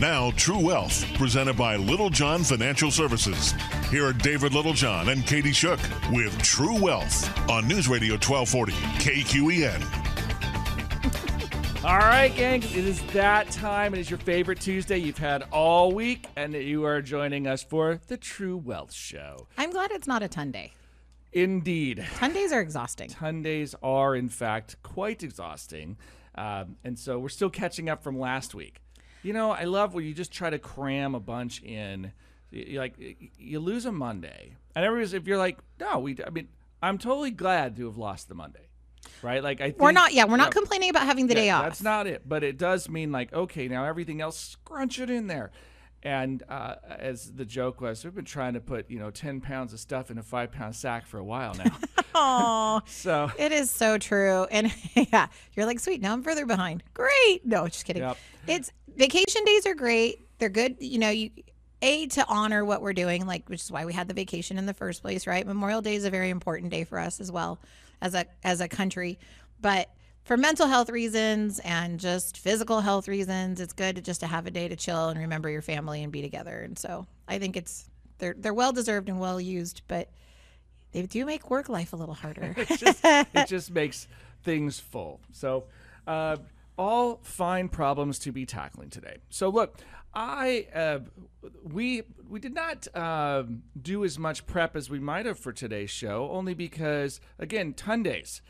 Now, True Wealth, presented by Littlejohn Financial Services. Here are David Littlejohn and Katie Shook with True Wealth on News Radio 1240 KQEN. All right, gang, it is that time. It is your favorite Tuesday you've had all week, and you are joining us for the True Wealth Show. I'm glad it's not a ton day. Indeed. Ton days are exhausting. Ton days are, in fact, quite exhausting. Um, and so we're still catching up from last week. You know, I love when you just try to cram a bunch in. You, like, you lose a Monday. And everybody's, if you're like, no, we, I mean, I'm totally glad to have lost the Monday right? Like I think, we're not. Yeah, we're not complaining about having the yeah, day off. That's not it. But it does mean like okay, now everything else scrunch it in there. And uh, as the joke was, we've been trying to put you know ten pounds of stuff in a five pound sack for a while now. Oh, so it is so true. And yeah, you're like, sweet. Now I'm further behind. Great. No, just kidding. Yep. It's vacation days are great. They're good. You know, you a to honor what we're doing, like which is why we had the vacation in the first place, right? Memorial Day is a very important day for us as well as a as a country, but for mental health reasons and just physical health reasons, it's good to just to have a day to chill and remember your family and be together. And so I think it's they're they're well deserved and well used, but they do make work life a little harder. it, just, it just makes things full. So, uh, all fine problems to be tackling today. So, look, I uh, we we did not uh, do as much prep as we might have for today's show, only because again, ton days.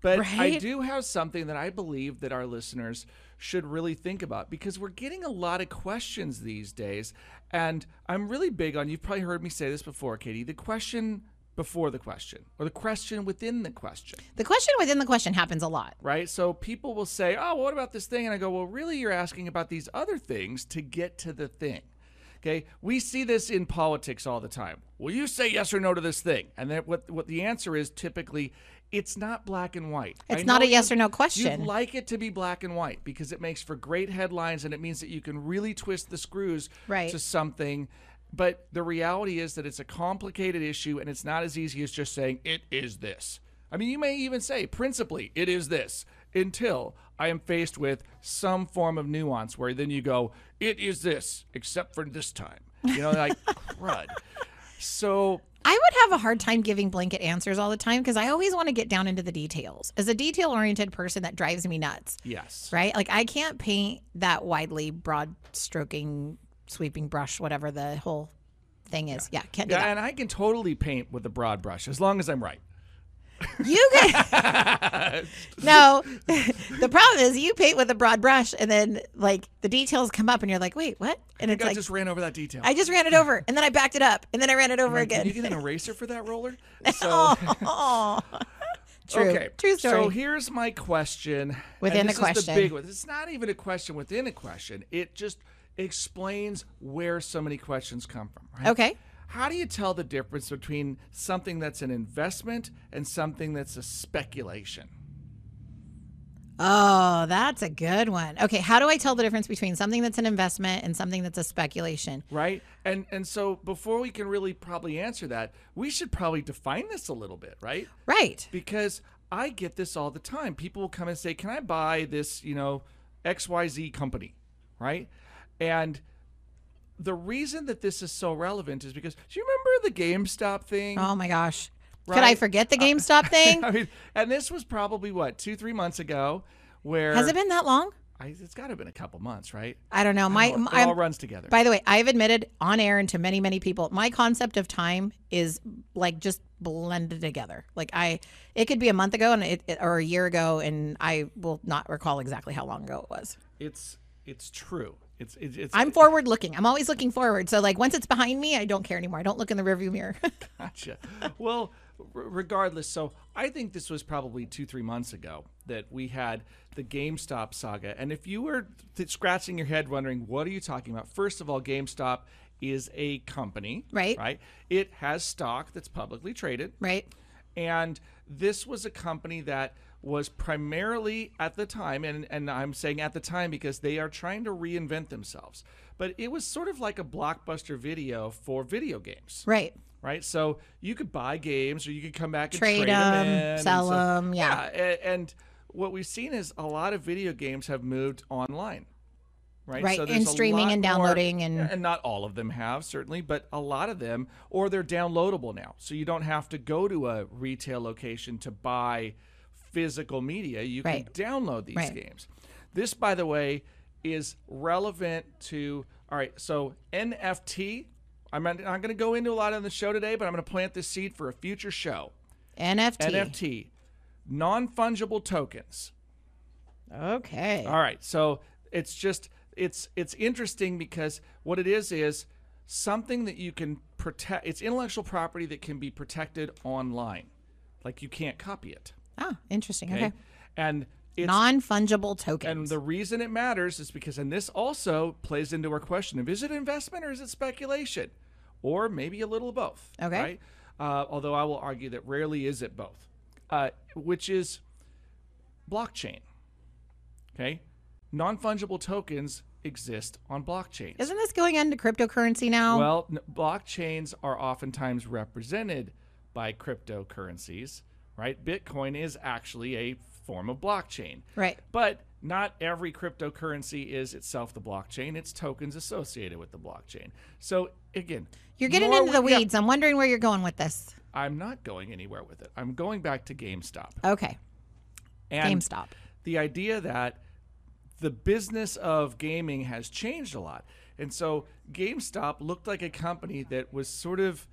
But right? I do have something that I believe that our listeners should really think about because we're getting a lot of questions these days, and I'm really big on. You've probably heard me say this before, Katie. The question before the question or the question within the question. The question within the question happens a lot. Right? So people will say, "Oh, what about this thing?" And I go, "Well, really you're asking about these other things to get to the thing." Okay? We see this in politics all the time. Will you say yes or no to this thing? And then what what the answer is typically it's not black and white. It's not a yes or no question. You'd like it to be black and white because it makes for great headlines and it means that you can really twist the screws right. to something but the reality is that it's a complicated issue and it's not as easy as just saying, it is this. I mean, you may even say, principally, it is this, until I am faced with some form of nuance where then you go, it is this, except for this time. You know, like, crud. So I would have a hard time giving blanket answers all the time because I always want to get down into the details. As a detail oriented person, that drives me nuts. Yes. Right? Like, I can't paint that widely broad stroking sweeping brush, whatever the whole thing is. Yeah, can't do yeah, that. and I can totally paint with a broad brush as long as I'm right. You can. no, the problem is you paint with a broad brush, and then like the details come up, and you're like, "Wait, what?" And it's I like, just ran over that detail. I just ran it over, and then I backed it up, and then I ran it over like, again. Can you get an eraser for that roller? So. oh. True. Okay. True story. So here's my question. Within a question. big one. It's not even a question within a question. It just explains where so many questions come from. Right? Okay. How do you tell the difference between something that's an investment and something that's a speculation? Oh, that's a good one. Okay, how do I tell the difference between something that's an investment and something that's a speculation? Right? And and so before we can really probably answer that, we should probably define this a little bit, right? Right. Because I get this all the time. People will come and say, "Can I buy this, you know, XYZ company?" Right? And the reason that this is so relevant is because do you remember the GameStop thing? Oh my gosh. Right? Could I forget the GameStop uh, thing? I mean, and this was probably what, two, three months ago, where Has it been that long? I, it's got to have been a couple months, right? I don't know. My it all, all runs together. By the way, I've admitted on air and to many, many people, my concept of time is like just blended together. Like I, it could be a month ago and it, it, or a year ago, and I will not recall exactly how long ago it was. It's it's true. It's, it's, it's I'm forward looking. I'm always looking forward. So like once it's behind me, I don't care anymore. I don't look in the rearview mirror. gotcha. Well, r- regardless, so I think this was probably two three months ago that we had the GameStop saga. And if you were scratching your head wondering what are you talking about, first of all, GameStop is a company, right? Right. It has stock that's publicly traded, right? And this was a company that was primarily at the time, and, and I'm saying at the time because they are trying to reinvent themselves, but it was sort of like a blockbuster video for video games. Right. Right. So you could buy games or you could come back and trade, trade them, sell them. Yeah. yeah. And what we've seen is a lot of video games have moved online. right? Right, and streaming and more- downloading and- and not all of them have certainly, but a lot of them, or they're downloadable now, so you don't have to go to a retail location to buy physical media. You Right. can download these Right. games. This, by the way, is relevant to all right. So NFT. I'm not, not going to go into a lot on the show today, but I'm going to plant this seed for a future show. NFT. NFT, non fungible tokens. Okay. All right. So it's just it's it's interesting because what it is is something that you can protect. It's intellectual property that can be protected online, like you can't copy it. Oh, interesting. Okay, Okay. and it's Non fungible tokens. and the reason it matters is because, and this also plays into our question of is it investment or is it speculation, or maybe a little of both. Okay. Right. Uh, although I will argue that rarely is it both, uh, which is blockchain. Okay. Non fungible tokens exist on blockchains. Isn't this going into cryptocurrency now? Well, blockchains are oftentimes represented by cryptocurrencies, right? Bitcoin is actually a form of blockchain. right. But not every cryptocurrency is itself the blockchain. It's tokens associated with the blockchain. So again, You're getting into the we- weeds. I'm wondering where you're going with this. I'm not going anywhere with it. I'm going back to GameStop. Okay. And GameStop. the idea that the business of gaming has changed a lot. And so GameStop looked like a company that was sort of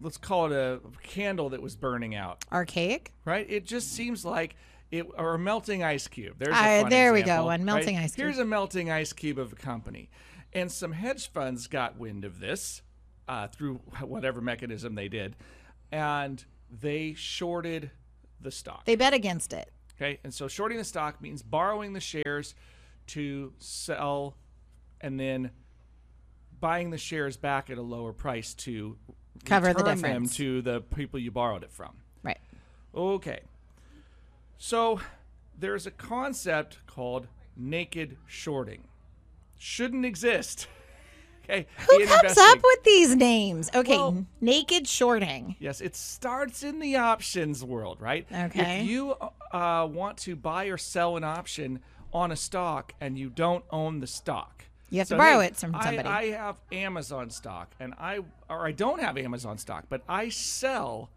let's call it a candle that was burning out, Archaic. right? It just seems like it or a melting ice cube. There's a fun there we go, example, one melting right? ice cube. Here's a melting ice cube of a company. And some hedge funds got wind of this uh, through whatever mechanism they did, and they shorted the stock. They bet against it. Okay, and so shorting the stock means borrowing the shares to sell and then buying the shares back at a lower price to Cover the return them to the people you borrowed it from. Right. Okay. So there's a concept called naked shorting. Shouldn't exist. Okay. Who comes investing. up with these names? Okay. Well- naked shorting. Yes, it starts in the options world, right? Okay. If you uh, want to buy or sell an option on a stock and you don't own the stock, You have to borrow it from I- somebody. I, have Amazon stock, and I or I don't have Amazon stock, but I sell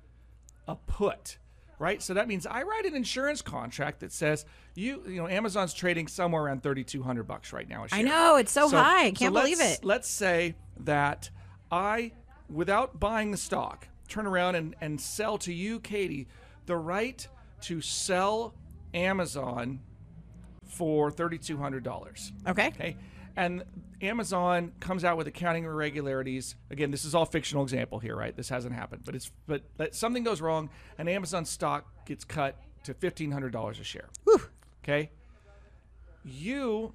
a put, right? So that means I write an insurance contract that says you, you know, Amazon's trading somewhere around thirty two hundred bucks right now. a I know it's so, high. I can't believe let's- it. Let's say that I, without buying the stock, turn around and, and sell to you, Katie, the right to sell Amazon for $3,200. Okay. Okay. And Amazon comes out with accounting irregularities. Again, this is all fictional example here, right? This hasn't happened, but it's but that something goes wrong, and Amazon stock gets cut to fifteen hundred dollars a share. Okay. You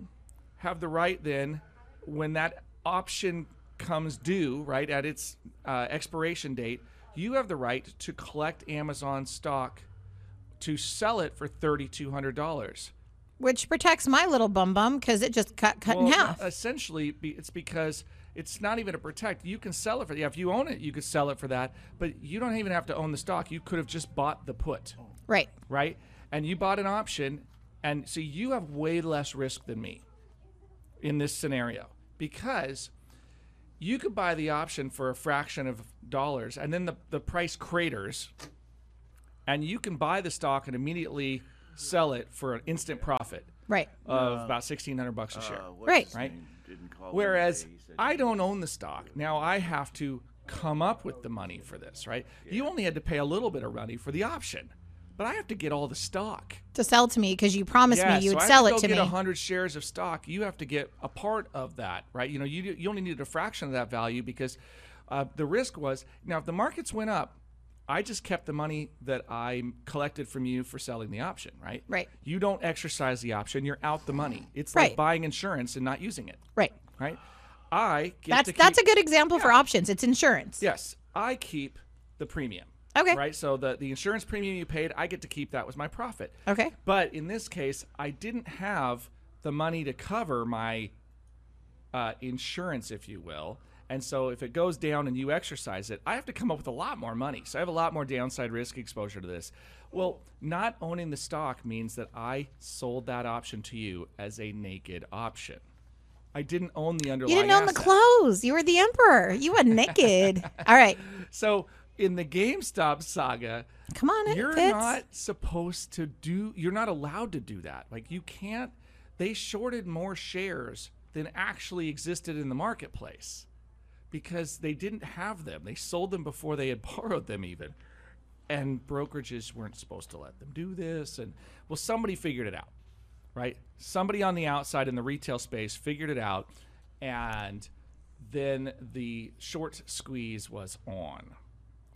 have the right then, when that option comes due, right at its uh, expiration date, you have the right to collect Amazon stock to sell it for thirty two hundred dollars. Which protects my little bum bum because it just cut cut in half. essentially, it's because it's not even a protect. You can sell it for yeah. If you own it, you could sell it for that. But you don't even have to own the stock. You could have just bought the put, right. right? And you bought an option, and so you have way less risk than me in this scenario because you could buy the option for a fraction of dollars, and then the the price craters, and you can buy the stock and immediately sell it for an instant profit Right. of about sixteen hundred bucks a share. Uh, Right. Right. Didn't call Whereas today. He said I don't own the stock. Now I have to come up with the money for this, right? You only had to pay a little bit of money for the option, but I have to get all the stock. To sell to me because you promised yeah, me you so would I sell have it to to go me. get hundred shares of stock. You have to get a part of that, right? You know, you you only needed a fraction of that value because uh, the risk was now if the markets went up. I just kept the money that I collected from you for selling the option, right? Right. You don't exercise the option, you're out the money. It's Right. like buying insurance and not using it, right. right? I get That's to keep, that's a good example for options. It's insurance. Yes, I keep the premium. Okay. Right. So the the insurance premium you paid, I get to keep that was my profit. Okay. But in this case, I didn't have the money to cover my uh, insurance, if you will. And so if it goes down and you exercise it, I have to come up with a lot more money. So I have a lot more downside risk exposure to this. Well, not owning the stock means that I sold that option to you as a naked option. I didn't own the underlying. You didn't own the clothes. You were the emperor. You were naked. All right. So in the GameStop saga, Come on, you're fits. not supposed to do. You're not allowed to do that. Like you can't. They shorted more shares than actually existed in the marketplace because they didn't have them. They sold them before they had borrowed them even. And brokerages weren't supposed to let them do this. And well, somebody figured it out, right? Somebody on the outside in the retail space figured it out, and then the short squeeze was on.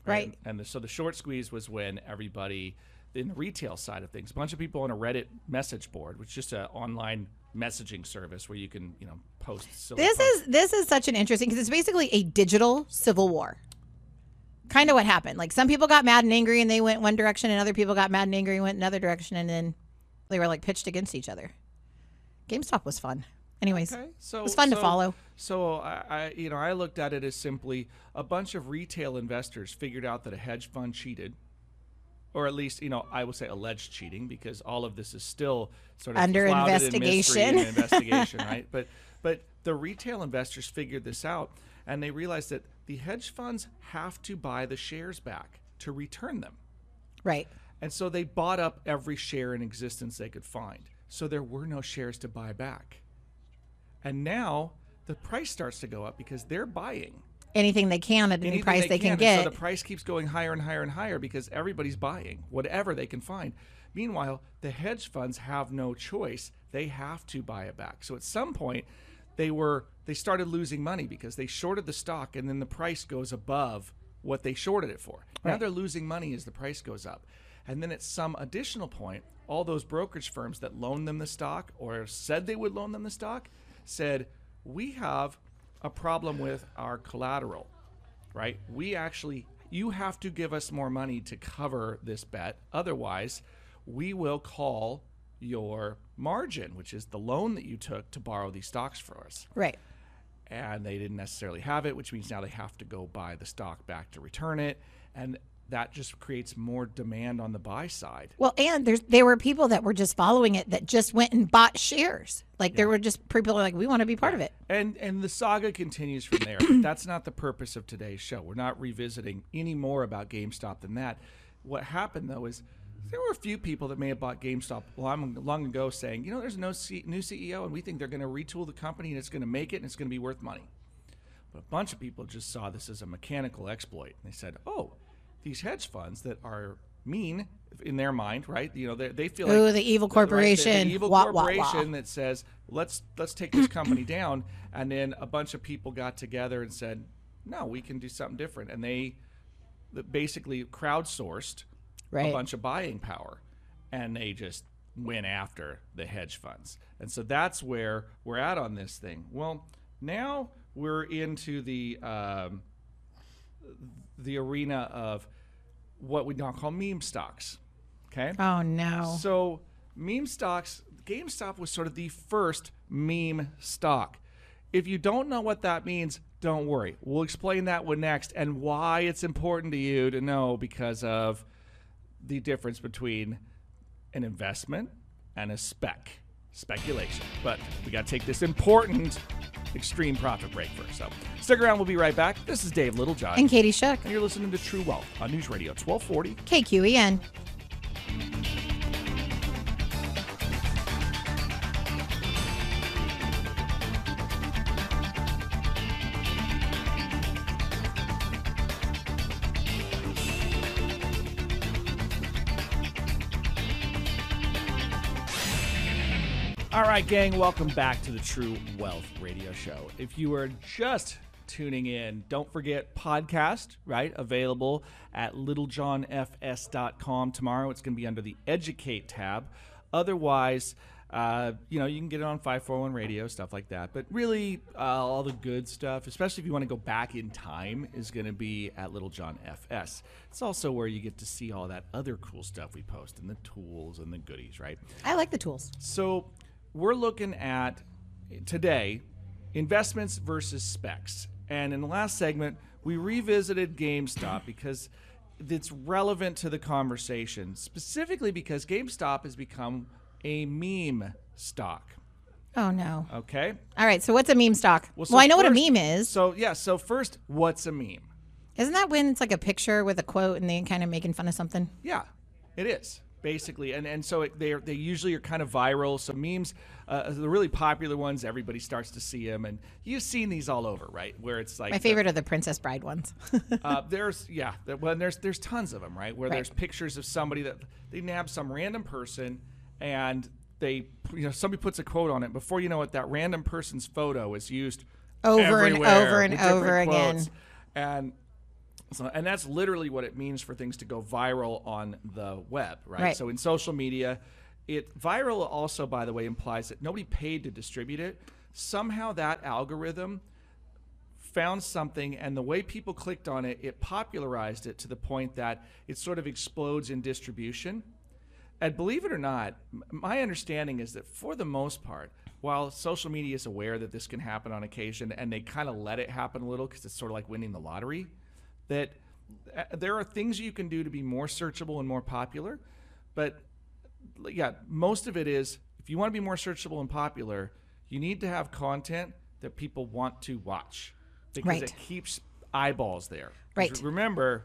Right. And, and the, so the short squeeze was when everybody in the retail side of things, a bunch of people on a Reddit message board, which is just an online messaging service where you can, you know, post. This posts. is this is such an interesting because it's basically a digital civil war. Kind of what happened. Like some people got mad and angry and they went one direction, and other people got mad and angry and went another direction, and then they were like pitched against each other. GameStop was fun. Anyways, Okay, so it was fun to follow. So I, I, you know, I looked at it as simply a bunch of retail investors figured out that a hedge fund cheated, or at least, you know, I would say alleged cheating because all of this is still sort of Under clouded in and investigation. investigation, right? But but the retail investors figured this out, and they realized that the hedge funds have to buy the shares back to return them. Right. And so they bought up every share in existence they could find. So there were no shares to buy back. And now the price starts to go up because they're buying Anything they can at any price they, can, And get. So the price keeps going higher and higher and higher because everybody's buying whatever they can find. Meanwhile, the hedge funds have no choice. They have to buy it back. So at some point, they were they started losing money because they shorted the stock and then the price goes above what they shorted it for. Now they're losing money as the price goes up. And then at some additional point, all those brokerage firms that loaned them the stock or said they would loan them the stock said, "We have a problem with our collateral." right? We actually, you have to give us more money to cover this bet. Otherwise, we will call your margin, which is the loan that you took to borrow these stocks for us. right. And they didn't necessarily have it, which means now they have to go buy the stock back to return it. And that just creates more demand on the buy side. Well, and there's there were people that were just following it that just went and bought shares. Like there were just people like we want to be part of it. And and the saga continues from there. that's not the purpose of today's show. We're not revisiting any more about GameStop than that. What happened though is there were a few people that may have bought GameStop long, long ago saying, you know, there's no C- new CEO and we think they're going to retool the company and it's going to make it and it's going to be worth money. But a bunch of people just saw this as a mechanical exploit. And they said, oh, these hedge funds that are mean in their mind, right? You know, they, they feel Ooh, like the evil right, the- corporation. the evil Wah, wah, wah. corporation that says let's let's take this company down, and then a bunch of people got together and said, no, we can do something different, and they basically crowdsourced a bunch of buying power, and they just went after the hedge funds, and so that's where we're at on this thing. Well, now we're into the um, the arena of what we now call meme stocks. Okay. Oh no. So meme stocks, GameStop was sort of the first meme stock. If you don't know what that means, don't worry. We'll explain that one next and why it's important to you to know because of the difference between an investment and a spec speculation. But we got to take this important extreme profit break first. So stick around. We'll be right back. This is Dave Littlejohn. And Katie Shook. and you're listening to True Wealth on News Radio 1240 KQEN. Right, gang, welcome back to the True Wealth Radio Show. If you are just tuning in, don't forget podcast, right? Available at littlejohnfs.com tomorrow. It's going to be under the Educate tab. Otherwise, uh, you know, you can get it on 541 radio, stuff like that. But really, uh, all the good stuff, especially if you want to go back in time, is going to be at Littlejohn FS. It's also where you get to see all that other cool stuff we post and the tools and the goodies, right? I like the tools. So we're looking at today investments versus specs. And in the last segment, we revisited GameStop because it's relevant to the conversation, specifically because GameStop has become a meme stock. Oh no. Okay. All right. So what's a meme stock? Well, so I know what a meme is. So yeah. So first, what's a meme? Isn't that when it's like a picture with a quote and they kind of making fun of something? Yeah, it is basically, and and so it, they they usually are kind of viral. So memes, uh, the really popular ones, everybody starts to see them, and you've seen these all over, right? Where it's like My favorite are the Princess Bride ones. uh, there's yeah, there, well, there's there's tons of them, right? Where Right. there's pictures of somebody that they nab some random person and they you know somebody puts a quote on it. Before you know it, that random person's photo is used Over and over and over again. and. So, and that's literally what it means for things to go viral on the web, right? Right. So in social media, it viral also, by the way, implies that nobody paid to distribute it. Somehow that algorithm found something and the way people clicked on it it popularized it to the point that it sort of explodes in distribution and believe it or not my understanding is that for the most part while social media is aware that this can happen on occasion and they kind of let it happen a little because it's sort of like winning the lottery that uh, there are things you can do to be more searchable and more popular but yeah, most of it is if you want to be more searchable and popular, you need to have content that people want to watch because Right. it keeps eyeballs there. Right. Remember,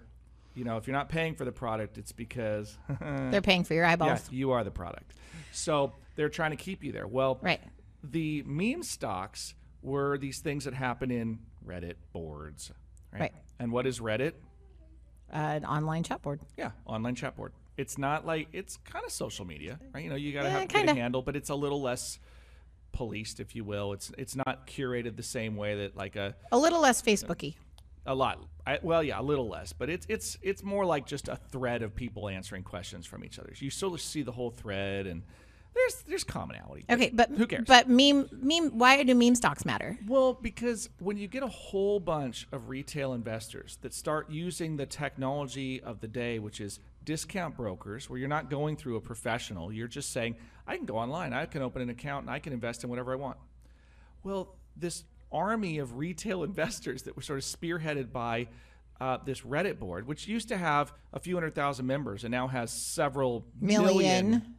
you know, if you're not paying for the product, it's because They're paying for your yeah, eyeballs. you are the product. So they're trying to keep you there. Well, Right. the meme stocks were these things that happen in Reddit boards. Right. Right. And what is Reddit? Uh, an online chat board. Yeah, online chat board. It's not like it's kind of social media, right? You know, you got to Yeah, have get a handle, but it's a little less policed, if you will. It's it's not curated the same way that like a A little less Facebooky. a lot. I, well, yeah, a little less, but it's it's it's more like just a thread of people answering questions from each other. You still see the whole thread, and there's there's commonality. Okay, but who cares? But meme meme. Why do meme stocks matter? Well, because when you get a whole bunch of retail investors that start using the technology of the day, which is discount brokers, where you're not going through a professional, you're just saying, I can go online, I can open an account, and I can invest in whatever I want. Well, this army of retail investors that were sort of spearheaded by uh, this Reddit board, which used to have a few hundred thousand members and now has several Million. million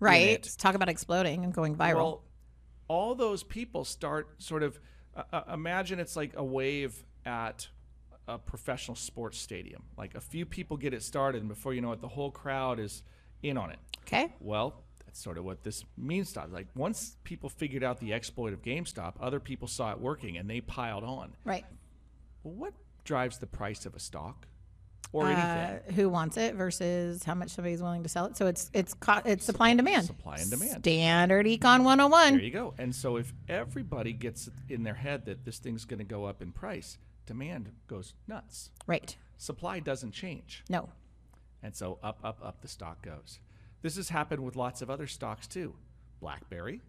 Right. Talk about exploding and going viral. well, all those people start sort of uh, uh, imagine it's like a wave at a professional sports stadium. Like a few people get it started, and before you know it, the whole crowd is in on it. okay. Well, that's sort of what this means. Stop. Like once people figured out the exploit of GameStop, other people saw it working, and they piled on. Right. Well, what drives the price of a stock or Uh, who wants it versus how much somebody's willing to sell it? So it's it's co- it's supply and demand. Supply and demand. Standard Econ 101. There you go. And so if everybody gets in their head that this thing's going to go up in price, demand goes nuts. Right. Supply doesn't change. No. And so up, up, up the stock goes. This has happened with lots of other stocks too. BlackBerry.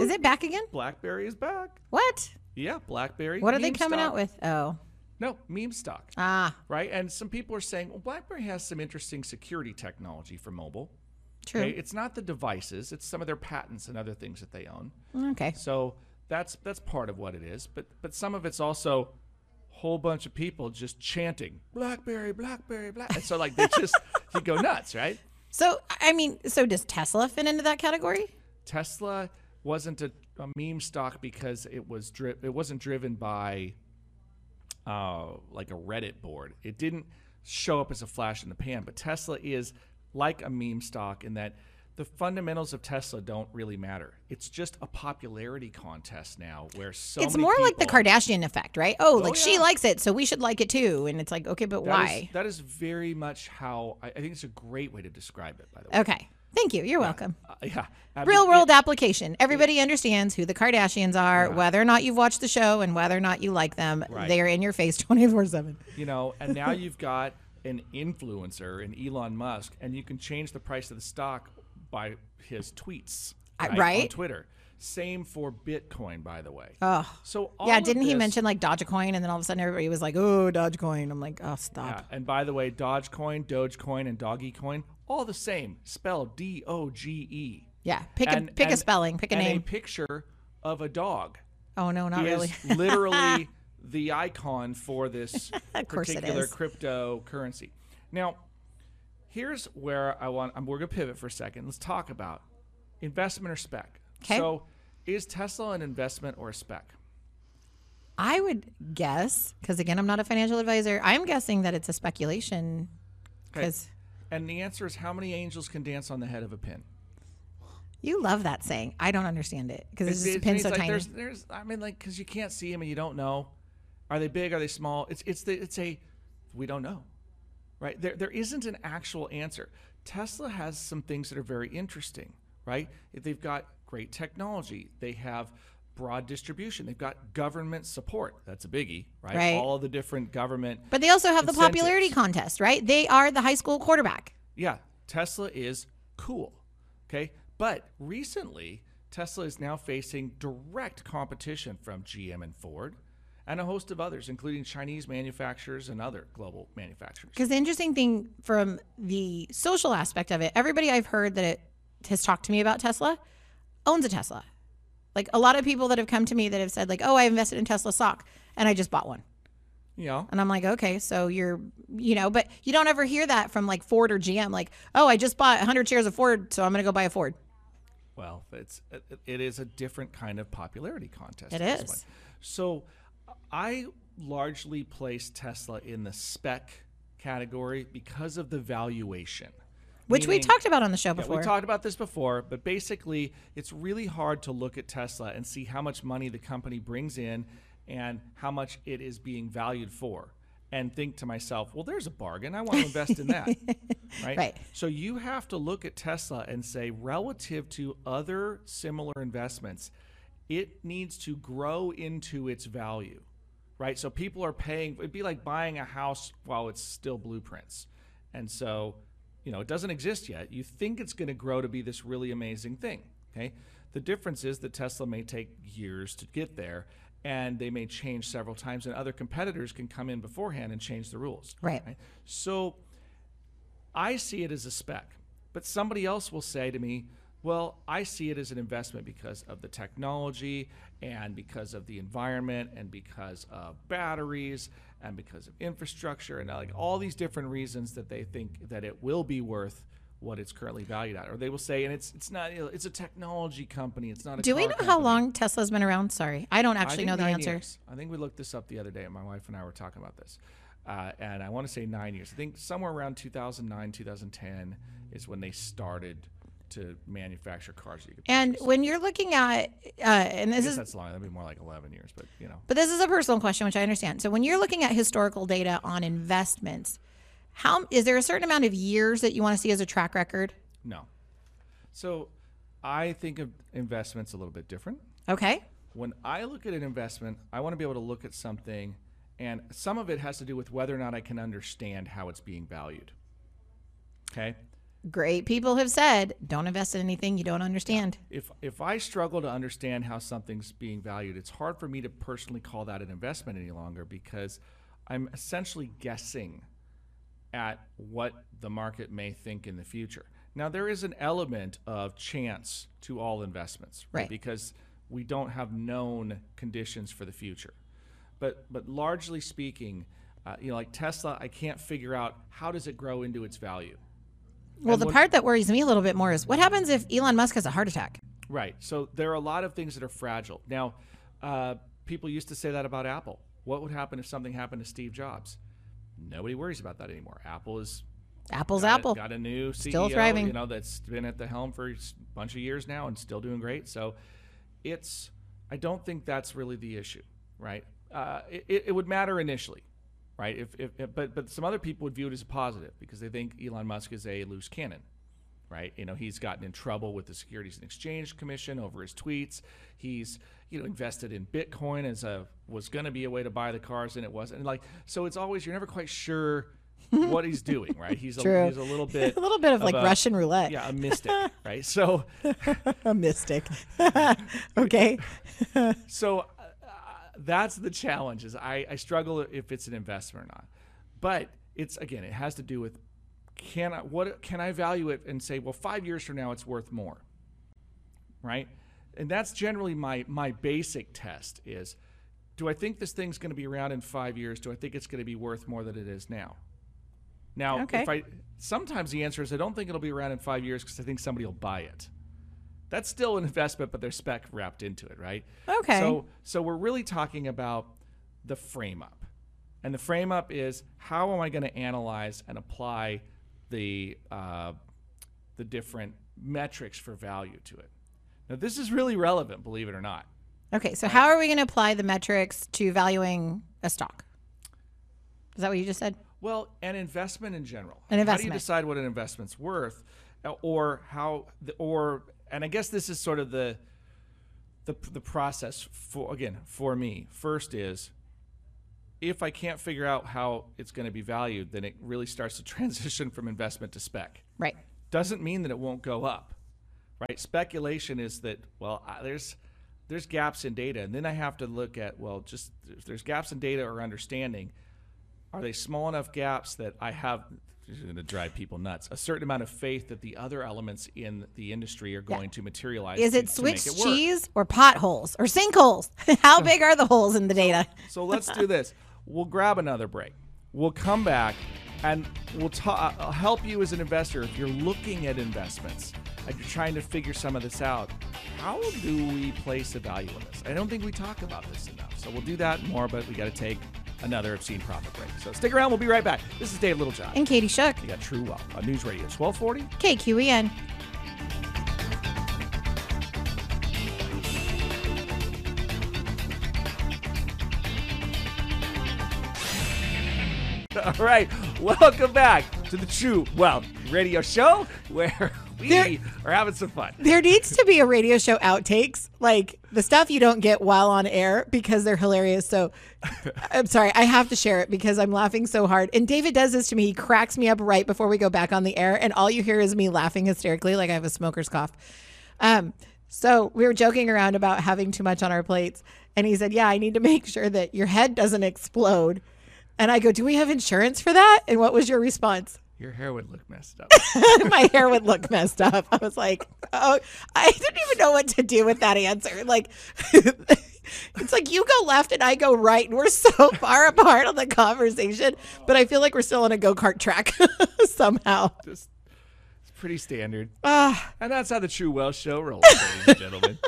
Is it back again? BlackBerry is back. What? Yeah, BlackBerry. What are they coming out with? Oh. No, meme stock. Ah, Right? And some people are saying, well, BlackBerry has some interesting security technology for mobile. true. Okay? It's not the devices, it's some of their patents and other things that they own. Okay. So that's that's part of what it is. But but some of it's also a whole bunch of people just chanting BlackBerry, BlackBerry, Black. And so like they just you go nuts, right? So I mean, so does Tesla fit into that category? Tesla wasn't a, a meme stock because it was dri- it wasn't driven by uh, like a Reddit board. It didn't show up as a flash in the pan. But Tesla is like a meme stock in that the fundamentals of Tesla don't really matter. It's just a popularity contest now where so it's more like the Kardashian effect, right? Oh, like she yeah. likes it, so we should like it too. And it's like, okay, but That is- why? that is very much how I, I think it's a great way to describe it. By the way, Okay. Thank you. You're welcome. Uh, yeah, I mean, Real it- world application. Everybody understands who the Kardashians are, whether or not you've watched the show and whether or not you like them. Right. They are in your face 24 7. you know, and now you've got an influencer in Elon Musk, and you can change the price of the stock by his tweets, I- on right? Twitter. Same for Bitcoin, by the way. Oh. so all Yeah, didn't he mention like Dogecoin? And then all of a sudden everybody was like, oh, Dogecoin. I'm like, oh, stop. Yeah, and by the way, Dogecoin, Dogecoin, and Doggycoin, all the same, spelled D O G E. Yeah. Pick, a, And- pick a and- spelling, pick a and name. a picture of a dog. oh, no, not really. is literally the icon for this Of course it particular cryptocurrency. Now, here's where I want. I'm, we're gonna pivot for a second. Let's talk about investment or spec. 'Kay. So, is Tesla an investment or a spec? I would guess, because again, I'm not a financial advisor. I'm guessing that it's a speculation. Because And the answer is how many angels can dance on the head of a pin? you love that saying. I don't understand it because it's, It's- just a pin so like tiny. There's, there's, I mean, like, because you can't see them and you don't know. Are they big? Are they small? It's, it's the, it's a, we don't know, right? There, there isn't an actual answer. Tesla has some things that are very interesting, right? They've got great technology. They have broad distribution. They've got government support. That's a biggie, right? Right. All the different government. But they also have the popularity contest, right? They are the high school quarterback. Yeah, Tesla is cool. Okay. But recently, Tesla is now facing direct competition from GM and Ford and a host of others, including Chinese manufacturers and other global manufacturers. Because the interesting thing from the social aspect of it, everybody I've heard that it has talked to me about Tesla owns a Tesla. Like a lot of people that have come to me that have said, like, oh, I invested in Tesla stock and I just bought one. Yeah. And I'm like, okay, so you're, you know, but you don't ever hear that from like Ford or GM, like, oh, I just bought 100 shares of Ford, so I'm going to go buy a Ford. well, it's it, is a different kind of popularity contest. It is. So, I largely place Tesla in the spec category because of the valuation. Which we talked about on the show Yeah, before. we talked about this before, but basically, it's really hard to look at Tesla and see how much money the company brings in and how much it is being valued for, and think to myself, well, there's a bargain. I want to invest in that. right? Right. So you have to look at Tesla and say, relative to other similar investments, it needs to grow into its value. Right. So people are paying, it'd be like buying a house while it's still blueprints. And so, you know, it doesn't exist yet. You think it's going to grow to be this really amazing thing. Okay. The difference is that Tesla may take years to get there and they may change several times, and other competitors can come in beforehand and change the rules. Right. So I see it as a spec, but somebody else will say to me, well, I see it as an investment because of the technology and because of the environment and because of batteries and because of infrastructure and like all these different reasons that they think that it will be worth what it's currently valued at. Or they will say, and it's it's not you know, it's a technology company. It's not a Do we know how long Tesla's been around? Sorry, I don't actually think know the answer. years. I think we looked this up the other day. And my wife and I were talking about this, uh, and I want to say nine years. I think somewhere around 2009, 2010 is when they started to manufacture cars. that You could And purchase. when you're looking at, uh, and I this guess is that's long. That'd be more like 11 years, but you know. But this is a personal question, which I understand. So when you're looking at historical data on investments, how is there a certain amount of years that you want to see as a track record? No. So I think of investments a little bit different. Okay. When I look at an investment, I want to be able to look at something, and some of it has to do with whether or not I can understand how it's being valued. Okay. Great people have said, don't invest in anything you don't understand. If if I struggle to understand how something's being valued, it's hard for me to personally call that an investment any longer because I'm essentially guessing at what the market may think in the future. Now there is an element of chance to all investments, Right. Because we don't have known conditions for the future. But but largely speaking, uh, you know, like Tesla, I can't figure out how does it grow into its value. Well, And the what- part that worries me a little bit more is what happens if Elon Musk has a heart attack? Right. So there are a lot of things that are fragile. Now, uh, people used to say that about Apple. What would happen if something happened to Steve Jobs? Nobody worries about that anymore. Apple is Apple's got, Apple. got a new CEO, Still thriving. you know, that's been at the helm for a bunch of years now and still doing great. So it's I don't think that's really the issue, right? Uh, it it would matter initially, right? If, if, if but but some other people would view it as a positive because they think Elon Musk is a loose cannon, right? You know, he's gotten in trouble with the Securities and Exchange Commission over his tweets. He's you know invested in Bitcoin as a was going to be a way to buy the cars and it wasn't. And like so, it's always you're never quite sure what he's doing, right? He's a, he's a little bit a little bit of like a- Russian roulette. yeah a mystic, right? So A mystic. okay. so that's the challenge is I, I struggle if it's an investment or not. But it's again it has to do with can i what can i value it and say well five years from now it's worth more right? And that's generally my my basic test is do i think this thing's going to be around in five years? Do i think it's going to be worth more than it is now? Now Okay. if i sometimes the answer is i don't think it'll be around in five years because i think somebody will buy it That's still an investment, but there's spec wrapped into it, right? Okay. So so we're really talking about the frame up. And the frame up is how am I going to analyze and apply the uh, the different metrics for value to it. Now this is really relevant, believe it or not. Okay, so how are we going to apply the metrics to valuing a stock? Is that what you just said? Well, an investment in general. An investment. How do you decide what an investment's worth, or how, the, or and I guess this is sort of the, the the process for again for me. First is, if I can't figure out how it's going to be valued, then it really starts to transition from investment to spec. Right. Doesn't mean that it won't go up, right? Speculation is that well, I, there's there's gaps in data, and then I have to look at well, just if there's gaps in data or understanding are they small enough gaps that I have going to drive people nuts. A certain amount of faith that the other elements in the industry are going to materialize. Is it to make switch it cheese or potholes or sinkholes? how big are the holes in the data? So let's do this. We'll grab another break. We'll come back and we'll ta- uh, I'll help you as an investor if you're looking at investments and you're trying to figure some of this out. How do we place a value in this? I don't think we talk about this enough. So we'll do that more, but we got to take another obscene profit break. So stick around. We'll be right back. This is Dave Littlejohn. And Katie Shook, You got True Wealth on News Radio 1240. KQEN. All right, welcome back to the True Wealth Radio Show where we There- are having some fun. There needs to be a radio show outtakes, like the stuff you don't get while on air because they're hilarious. So I'm sorry, I have to share it because I'm laughing so hard. And David does this to me. He cracks me up right before we go back on the air, and all you hear is me laughing hysterically, like I have a smoker's cough. Um, so we were joking around about having too much on our plates, and he said, "Yeah, I need to make sure that your head doesn't explode." And I go, "Do we have insurance for that?" And what was your response? Your hair would look messed up. my hair would look messed up. I was like, oh, I didn't even know what to do with that answer. Like, it's like you go left and I go right, and we're so far apart on the conversation. But I feel like we're still on a go kart track somehow. Just it's pretty standard. Ah, And that's how the True Wealth Show rolls, ladies and gentlemen.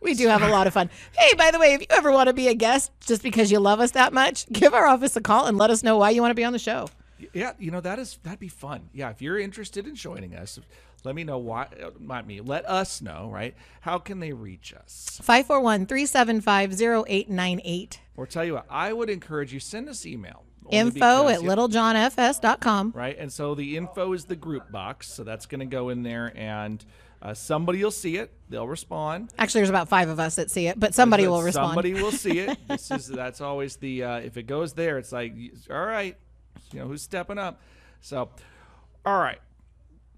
we do have a lot of fun. Hey, by the way, if you ever want to be a guest just because you love us that much, give our office a call and let us know why you want to be on the show. Yeah, you know that is that'd be fun. Yeah, if you're interested in joining us, let me know why. Not me. Let us know. Right? How can they reach us? 541 375 0898. Or tell you what, I would encourage you send us email. Info at littlejohnfs.com. right? And so the info is the group box, so that's going to go in there, and uh, somebody will see it. They'll respond. Actually, there's about five of us that see it, but somebody will respond. Somebody will see it. This is that's always the uh, if it goes there, it's like all right, you know who's stepping up. So, all right,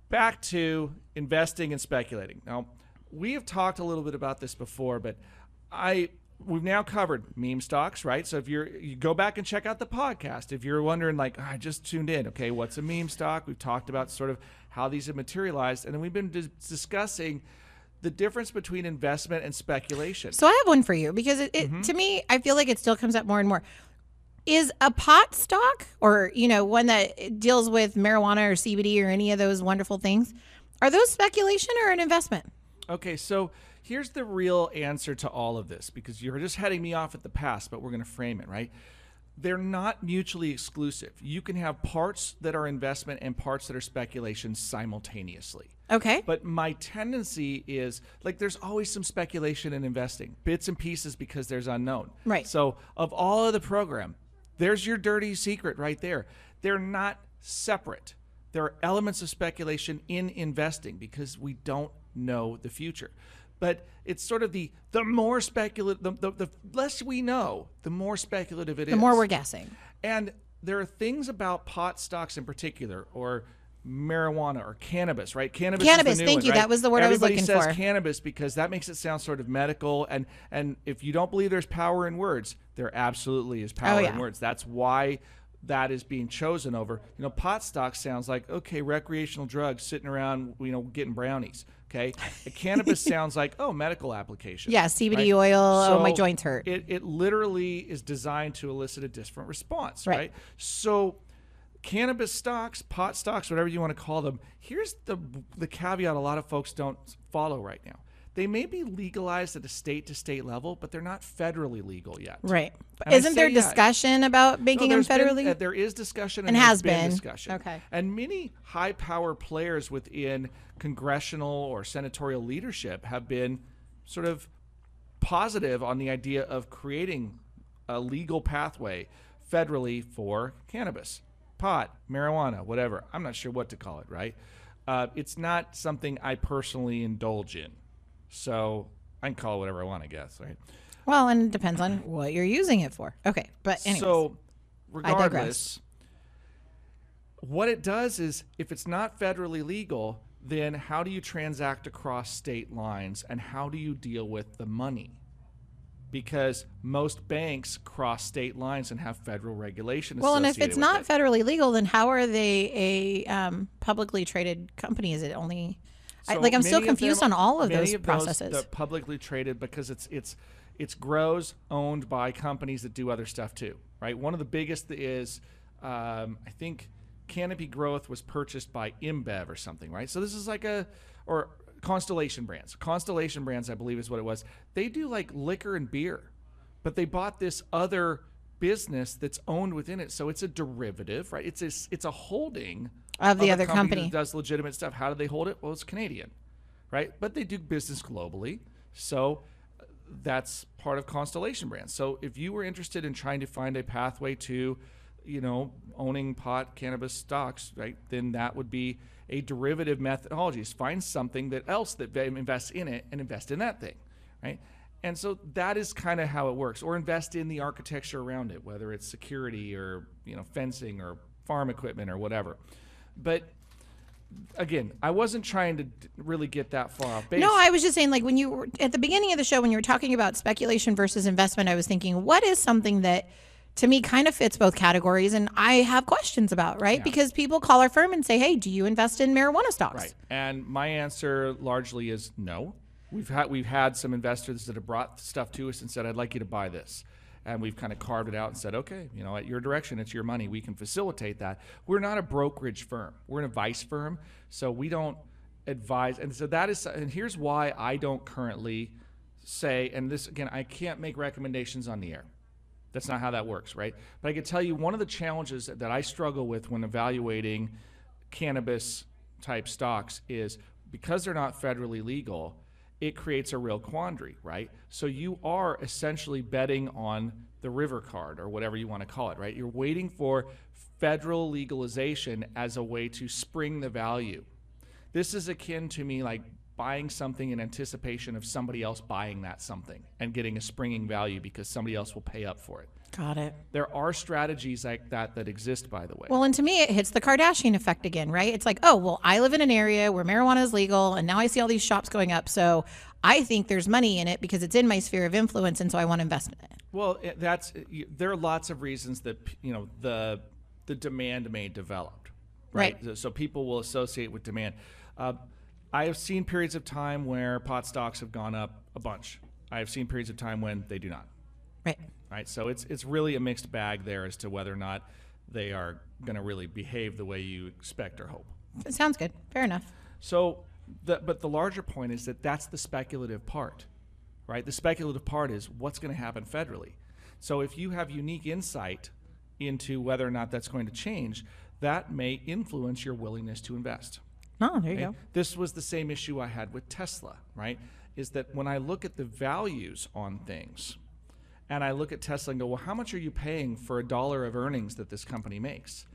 back to investing and speculating. Now, we have talked a little bit about this before, but I we've now covered meme stocks, right? So if you're you go back and check out the podcast, if you're wondering like "Oh, I just tuned in, okay, what's a meme stock? We've talked about sort of how these have materialized, and then we've been dis- discussing the difference between investment and speculation. So I have one for you because it, Mm-hmm. it to me, I feel like it still comes up more and more. Is a pot stock or, you know, one that deals with marijuana or CBD or any of those wonderful things, are those speculation or an investment? Okay, so here's the real answer to all of this because you're just heading me off at the past, but we're going to frame it, right? They're not mutually exclusive. You can have parts that are investment and parts that are speculation simultaneously. Okay. But my tendency is like there's always some speculation in investing, bits and pieces because there's unknown. Right. So of all of the program, there's your dirty secret right there. They're not separate. There are elements of speculation in investing because we don't know the future. But it's sort of the the more speculative, the, the, the less we know, the more speculative it is. the more we're guessing. And there are things about pot stocks in particular, or marijuana or cannabis, right? Cannabis. Cannabis, Is the new thank one, you. right? That was the word I was Everybody looking says for. cannabis because that makes it sound sort of medical. And and if you don't believe there's power in words, there absolutely is power Oh, yeah. in words. That's why that is being chosen over. You know, pot stock sounds like okay, recreational drugs, sitting around, you know, getting brownies. Okay, cannabis sounds like oh, medical application. Yeah, CBD right? oil. oh, my So joints hurt. It, it literally is designed to elicit a different response, Right. right? So cannabis stocks, pot stocks, whatever you want to call them. Here's the the caveat a lot of folks don't follow right now. They may be legalized at a state to state level, but they're not federally legal yet. Right. And Isn't there that- discussion about No, making them there's been- federally? uh, there is discussion and, And has been. discussion. Okay. And many high power players within congressional or senatorial leadership have been sort of positive on the idea of creating a legal pathway federally for cannabis, pot, marijuana, whatever. I'm not sure what to call it, right? Uh, it's not something I personally indulge in. So I can call it whatever I want, I guess, right? well, and it depends on what you're using it for. Okay, but anyways. So, regardless, what it does is if it's not federally legal, then how do you transact across state lines and how do you deal with the money? Because most banks cross state lines and have federal regulation. well, and if it's not it. federally legal, then how are they a um, publicly traded company? Is it only I, like I'm still confused them- on all of many those of processes? They're publicly traded because it's it's it's grows owned by companies that do other stuff too, right? One of the biggest is um, I think Canopy Growth was purchased by InBev or something, right? So this is like a or Constellation Brands. Constellation Brands, I believe, is what it was. They do like liquor and beer, but they bought this other business that's owned within it, so it's a derivative, right? It's a it's a holding Of the a other company. that does legitimate stuff. How do they hold it? Well, it's Canadian, right? But they do business globally, so uh, that's part of Constellation Brands. So if you were interested in trying to find a pathway to, you know, owning pot cannabis stocks, right, then that would be a derivative methodology. Is find something that else that invests in it and invest in that thing, right? And so that is kind of how it works. Or invest in the architecture around it, whether it's security or you know fencing or farm equipment or whatever. But again, I wasn't trying to really get that far off base. No, I was just saying, like when you were at the beginning of the show, when you were talking about speculation versus investment, I was thinking, what is something that to me kind of fits both categories and I have questions about, right? Because people call our firm and say, hey, do you invest in marijuana stocks? Right. And my answer largely is no. We've had we've had some investors that have brought stuff to us and said, "I'd like you to buy this," and we've kind of carved it out and said, "Okay, you know, at your direction, it's your money. We can facilitate that." We're not a brokerage firm. We're an advice firm, so we don't advise. And so that is, and here's why I don't currently say, and this again, I can't make recommendations on the air. That's not how that works, right? But I can tell you one of the challenges that I struggle with when evaluating cannabis type stocks is because they're not federally legal, it creates a real quandary, right? So you are essentially betting on the river card or whatever you want to call it, right? You're waiting for federal legalization as a way to spring the value. This is akin to me like buying something in anticipation of somebody else buying that something and getting a springing value because somebody else will pay up for it. Got it. There are strategies like that that exist, by the way. Well, and to me, it hits the Kardashian effect again, right? It's like, oh, well, I live in an area where marijuana is legal, and now I see all these shops going up. So I think there's money in it because it's in my sphere of influence, and so I want to invest in it. Well, that's there are lots of reasons that you know the the demand may develop, right? Right. So people will associate with demand. Uh, I have seen periods of time where pot stocks have gone up a bunch. I have seen periods of time when they do not. Right. Right. So it's it's really a mixed bag there as to whether or not they are going to really behave the way you expect or hope. It sounds good. Fair enough. So, the, but the larger point is that that's the speculative part, right? The speculative part is what's going to happen federally. So, if you have unique insight into whether or not that's going to change, that may influence your willingness to invest. Oh, there you go. This was the same issue I had with Tesla, right? Is that when I look at the values on things, and I look at Tesla and go, well, how much are you paying for a dollar of earnings that this company makes?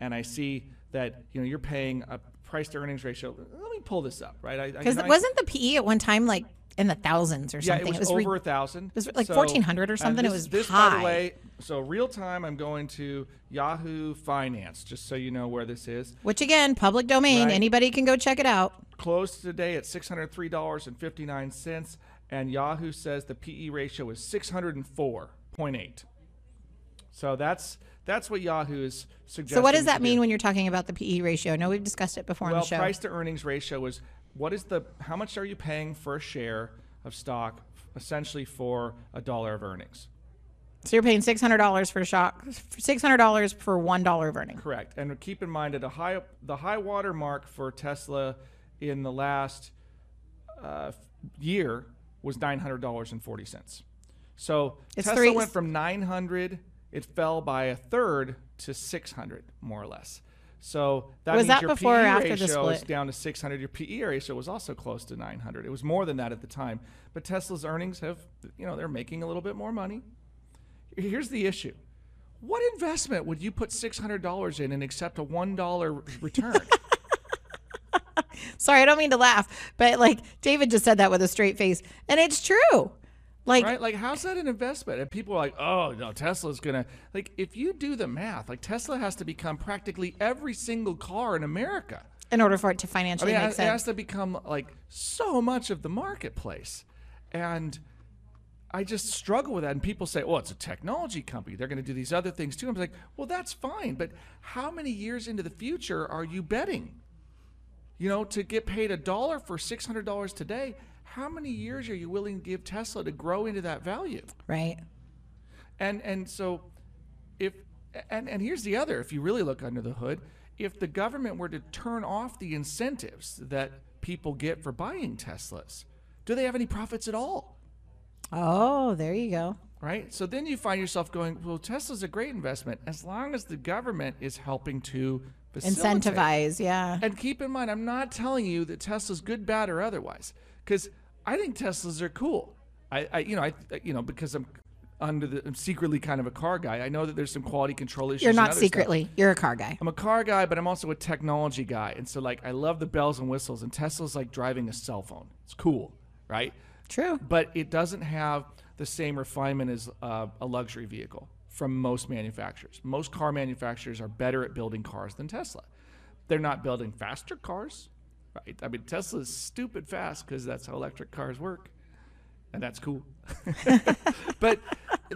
And I see that you know you're paying a price to earnings ratio. Let me pull this up, right? I- I- Because know, I- wasn't the PE at one time like in the thousands or something. yeah, it was, re- over a thousand. It was like 1400 or something. It This, was this, by the way. So real time, I'm going to Yahoo Finance, just so you know where this is. which again, public domain. Right. Anybody can go check it out. closed today at $603.59 and Yahoo says the PE ratio is 604.8. So that's that's what Yahoo is suggesting. So what does that do. mean when you're talking about the PE ratio? No, we've discussed it before on the show. Well, price to earnings ratio is what is the how much are you paying for a share of stock essentially for a dollar of earnings? So you're paying six hundred dollars for a shock, six hundred dollars for one dollar of earning. Correct. And keep in mind that a high the high water mark for Tesla in the last uh, year was nine hundred dollars and forty cents. So It's Tesla three- went from nine hundred, it fell by a third to six hundred, more or less. So that Was that before or PE after the ratio is split? down to 600. Your PE ratio was also close to 900. It was more than that at the time. But Tesla's earnings have, you know, they're making a little bit more money. Here's the issue. What investment would you put $600 in and accept a $1 return? Sorry, I don't mean to laugh, but like David just said that with a straight face, and it's true. Like right? Like, how's that an investment? And people are like, oh, no, Tesla's going to, like, if you do the math, like, Tesla has to become practically every single car in America. in order for it to I financially mean, make it has to become like so much of the marketplace. And I just struggle with that. And people say, well, it's a technology company. They're going to do these other things too. I'm like, well, that's fine. But how many years into the future are you betting? You know, to get paid a dollar for $600 today, how many years are you willing to give Tesla to grow into that value? right. And and so if and and here's the other if you really look under the hood, if the government were to turn off the incentives that people get for buying Teslas, do they have any profits at all? Oh, there you go. Right? So then you find yourself going, well, Tesla's a great investment as long as the government is helping to. Incentivize, yeah. And keep in mind, I'm not telling you that Tesla's good, bad, or otherwise, because I think Teslas are cool. I, I you know, I, you know, because I'm under the, I'm secretly kind of a car guy. I know that there's some quality control issues. You're not other stuff. secretly. You're a car guy. I'm a car guy, but I'm also a technology guy, and so like I love the bells and whistles. And Tesla's like driving a cell phone. It's cool, right? True. But it doesn't have the same refinement as uh, a luxury vehicle from most manufacturers. Most car manufacturers are better at building cars than Tesla. They're not building faster cars, right? I mean, Tesla's stupid fast because that's how electric cars work, and that's cool. but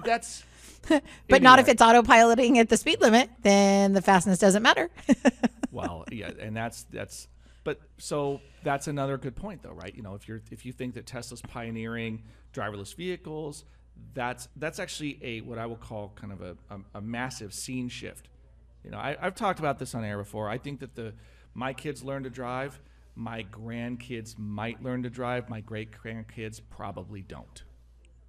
that's But not if it's autopiloting at the speed limit, then the fastness doesn't matter. well, yeah, and that's that's but so that's another good point though, right? You know, if you're if you think that Tesla's pioneering driverless vehicles, that's that's actually a what I will call kind of a, a, a massive scene shift. You know, I, I've talked about this on air before. I think that the my kids learn to drive, my grandkids might learn to drive, my great grandkids probably don't.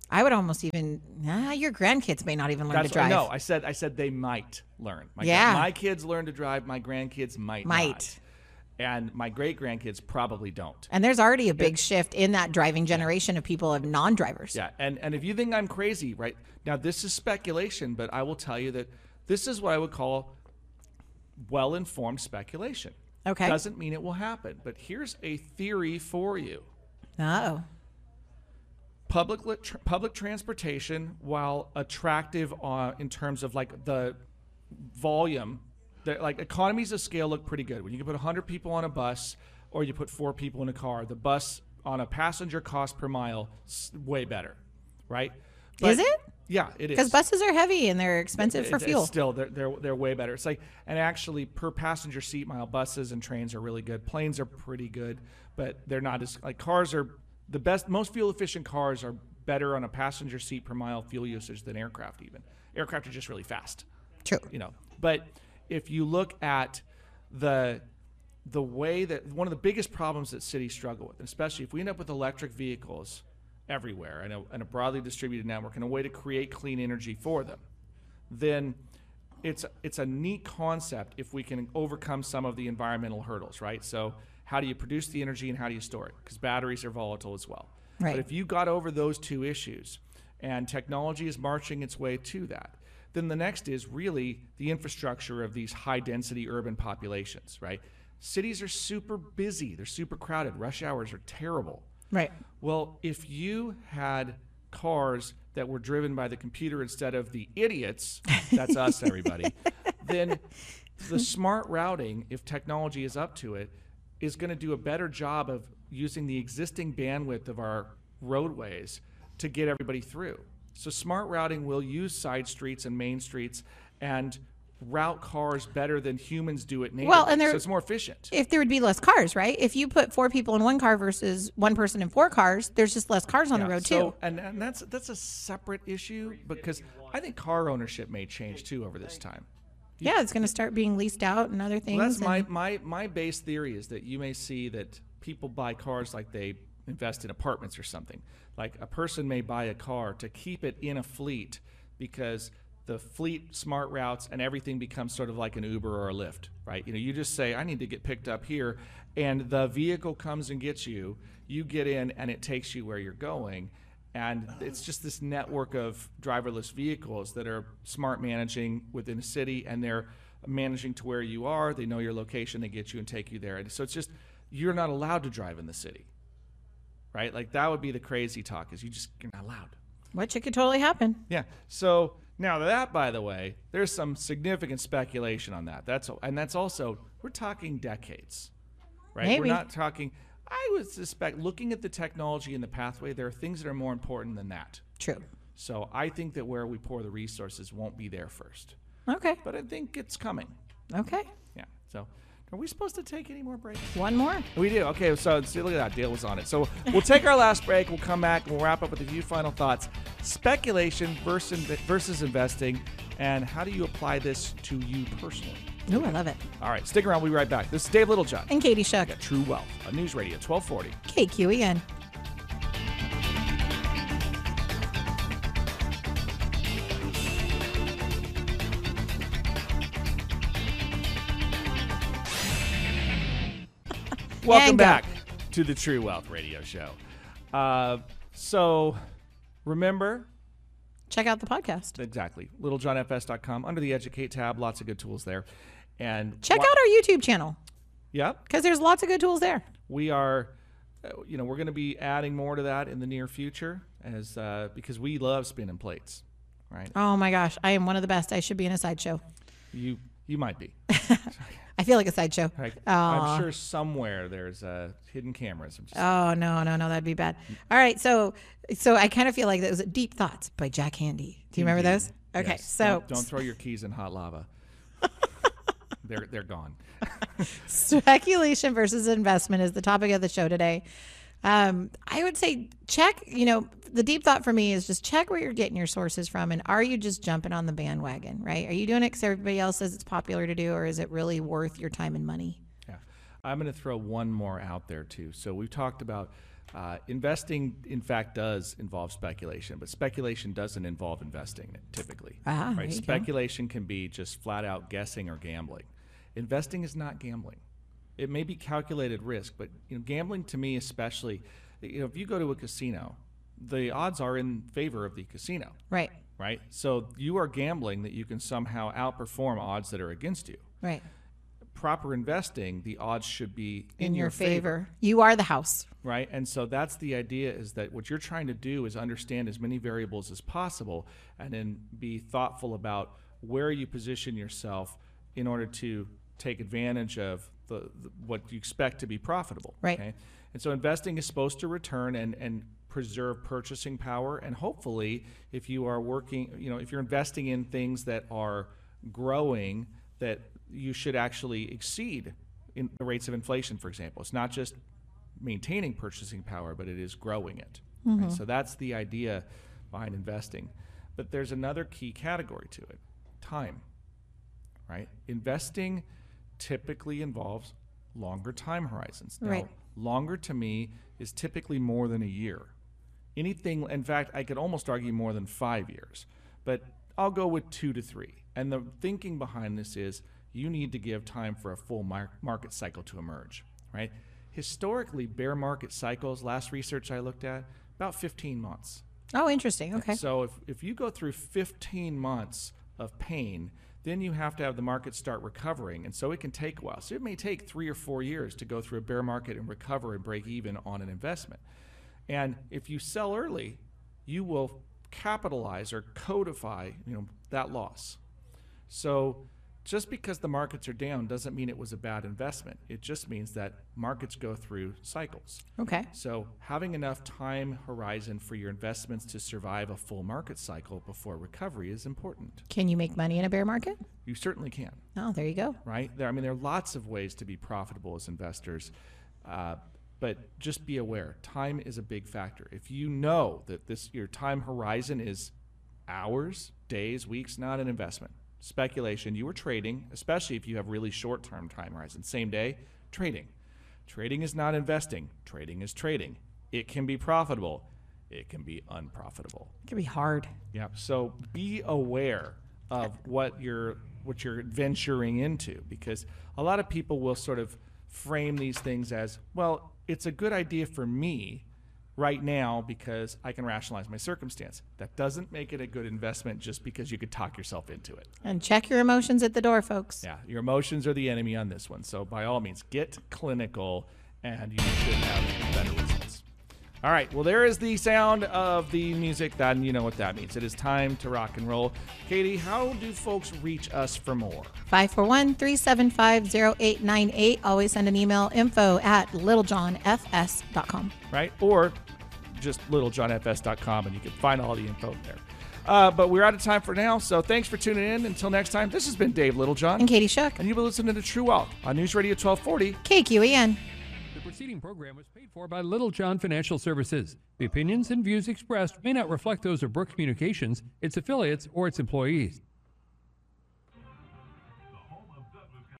I would almost even, nah, your grandkids may not even learn That's to drive. no, I said I said they might learn. My, Yeah. my kids learn to drive, my grandkids might Might. not. And my great grandkids probably don't. And there's already a big shift in that driving generation of people of non-drivers. Yeah, and and if you think I'm crazy, right now, this is speculation, but I will tell you that this is what I would call well-informed speculation. Okay. Doesn't mean it will happen, but here's a theory for you. Oh. Public lit- tr- public transportation, while attractive uh, in terms of like the volume, the, like economies of scale look pretty good. When you can put 100 people on a bus or you put four people in a car, the bus on a passenger cost per mile is way better, right? Is it? Yeah, it is. Because buses are heavy and they're expensive for It- fuel. Still, they're, they're they're way better. It's like, and actually, per passenger seat mile, buses and trains are really good. Planes are pretty good, but they're not as like cars are the best. Most fuel efficient cars are better on a passenger seat per mile fuel usage than aircraft. Even aircraft are just really fast True. you know. But if you look at the the way that one of the biggest problems that cities struggle with, especially if we end up with electric vehicles everywhere and a, and a broadly distributed network and a way to create clean energy for them, then it's it's a neat concept if we can overcome some of the environmental hurdles, right? So how do you produce the energy and how do you store it? Because batteries are volatile as well. Right. But if you got over those two issues and technology is marching its way to that, then the next is really the infrastructure of these high density urban populations, right? Cities are super busy, they're super crowded, rush hours are terrible. Right. Well, if you had cars that were driven by the computer instead of the idiots, that's us, everybody, then the smart routing, if technology is up to it, is going to do a better job of using the existing bandwidth of our roadways to get everybody through. So smart routing will use side streets and main streets and route cars better than humans do it natively. Well, and there- so it's more efficient. if there would be less cars, right? If you put four people in one car versus one person in four cars, there's just less cars on the road so, too. And, and that's that's a separate issue because I think car ownership may change too over this time. Yeah, it's going to start being leased out and other things. Well, that's my, my my base theory is that you may see that people buy cars like they invest in apartments or something. Like a person may buy a car to keep it in a fleet because the fleet smart routes and everything becomes sort of like an Uber or a Lyft, right? You know, you just say I need to get picked up here and the vehicle comes and gets you. You get in and it takes you where you're going. And it's just this network of driverless vehicles that are smart managing within a city and they're managing to where you are. They know your location, they get you and take you there. And so it's just, you're not allowed to drive in the city, right? Like that would be the crazy talk is you just, you're not allowed. which it could totally happen. Yeah. So now that, by the way, there's some significant speculation on that. That's and that's also we're talking decades, right? We're not talking. I would suspect, looking at the technology and the pathway, there are things that are more important than that. True. So I think that where we pour the resources won't be there first, Okay. but I think it's coming. Okay. Yeah. So are we supposed to take any more breaks? One more. We do. Okay, so see, look at that. Dale was on it. So we'll take our last break. We'll come back and we'll wrap up with a few final thoughts. Speculation versus, versus investing, and how do you apply this to you personally? Ooh, I love it. All right, stick around. We'll be right back. This is Dave Littlejohn And Katie Shuck, at True Wealth, on News Radio 1240. KQEN. Welcome back to the True Wealth Radio Show. Uh, so remember, Check out the podcast. exactly, littlejohnfs.com. Under the Educate tab, lots of good tools there. And Check out our YouTube channel Yep. because there's lots of good tools there. we are uh, you know we're going to be adding more to that in the near future as uh, because we love spinning plates right Oh my gosh, I am one of the best. I should be in a sideshow. you you might be I feel like a sideshow. right? I'm sure somewhere there's uh, hidden cameras Oh no, no, no, that'd be bad. All right, so so I kind of feel like that was Deep Thoughts by Jack Handey. Do you remember those? Okay, yes, so don't, don't throw your keys in hot lava they're they're gone speculation versus investment is the topic of the show today. Um, I would say check. You know, the deep thought for me is just check where you're getting your sources from, and are you just jumping on the bandwagon? Right? Are you doing it because everybody else says it's popular to do, or is it really worth your time and money? Yeah. I'm going to throw one more out there too. So we've talked about uh, investing, in fact, does involve speculation, but speculation doesn't involve investing typically. Ah, right? go. Speculation can be just flat out guessing or gambling. Investing is not gambling. It may be calculated risk, but you know, gambling to me, especially, you know, if you go to a casino, the odds are in favor of the casino Right. right? So you are gambling that you can somehow outperform odds that are against you. Right. Proper investing, the odds should be In, your favor. You are the house. right? And so that's the idea is that what you're trying to do is understand as many variables as possible and then be thoughtful about where you position yourself in order to take advantage of the, the what you expect to be profitable. Right. Okay? And so investing is supposed to return and, and preserve purchasing power and hopefully if you are working you know if you're investing in things that are growing that you should actually exceed in the rates of inflation for example it's not just maintaining purchasing power, but it is growing it. right? Mm-hmm. So that's the idea behind investing. But there's another key category to it time. Right? Investing typically involves longer time horizons. Now, Right. longer to me is typically more than a year. Anything, in fact, I could almost argue more than five years, but I'll go with two to three. And the thinking behind this is you need to give time for a full mar- market cycle to emerge, right? Historically, bear market cycles, last research I looked at, about 15 months. Oh, interesting. Okay. So if, if you go through 15 months of pain, then you have to have the market start recovering. And so it can take a while. So it may take three or four years to go through a bear market and recover and break even on an investment. And if you sell early, you will capitalize or codify you know, that loss. So just because the markets are down doesn't mean it was a bad investment. It just means that markets go through cycles. Okay. So, having enough time horizon for your investments to survive a full market cycle before recovery is important. Can you make money in a bear market? You certainly can, Oh, there you go. right? There, I mean, there are lots of ways to be profitable as investors, uh, but just be aware time is a big factor. If you know that this your time horizon is hours, days, weeks, not an investment. Speculation, you are trading, especially if you have really short term time horizon. Same day, trading. Trading is not investing, trading is trading. It can be profitable, it can be unprofitable. It can be hard. Yeah. So be aware of what you're what you're venturing into because a lot of people will sort of frame these things as, well, it's a good idea for me right now because I can rationalize my circumstance. That doesn't make it a good investment just because you could talk yourself into it. And check your emotions at the door, folks. Yeah, your emotions are the enemy on this one. So by all means, get clinical and you should have better results. All right, well, there is the sound of the music. Then you know what that means. It is time to rock and roll. Katie, how do folks reach us for more? 541 375 0898. Always send an email info at littlejohnfs.com. Right? Or just littlejohnfs.com and you can find all the info there. Uh, but we're out of time for now, so thanks for tuning in. Until next time, this has been Dave Littlejohn, And Katie Shook, and you've been listening to True Wealth on News Radio 1240. KQEN. Preceding program was paid for by Littlejohn Financial Services. The opinions and views expressed may not reflect those of Brooke Communications, its affiliates, or its employees.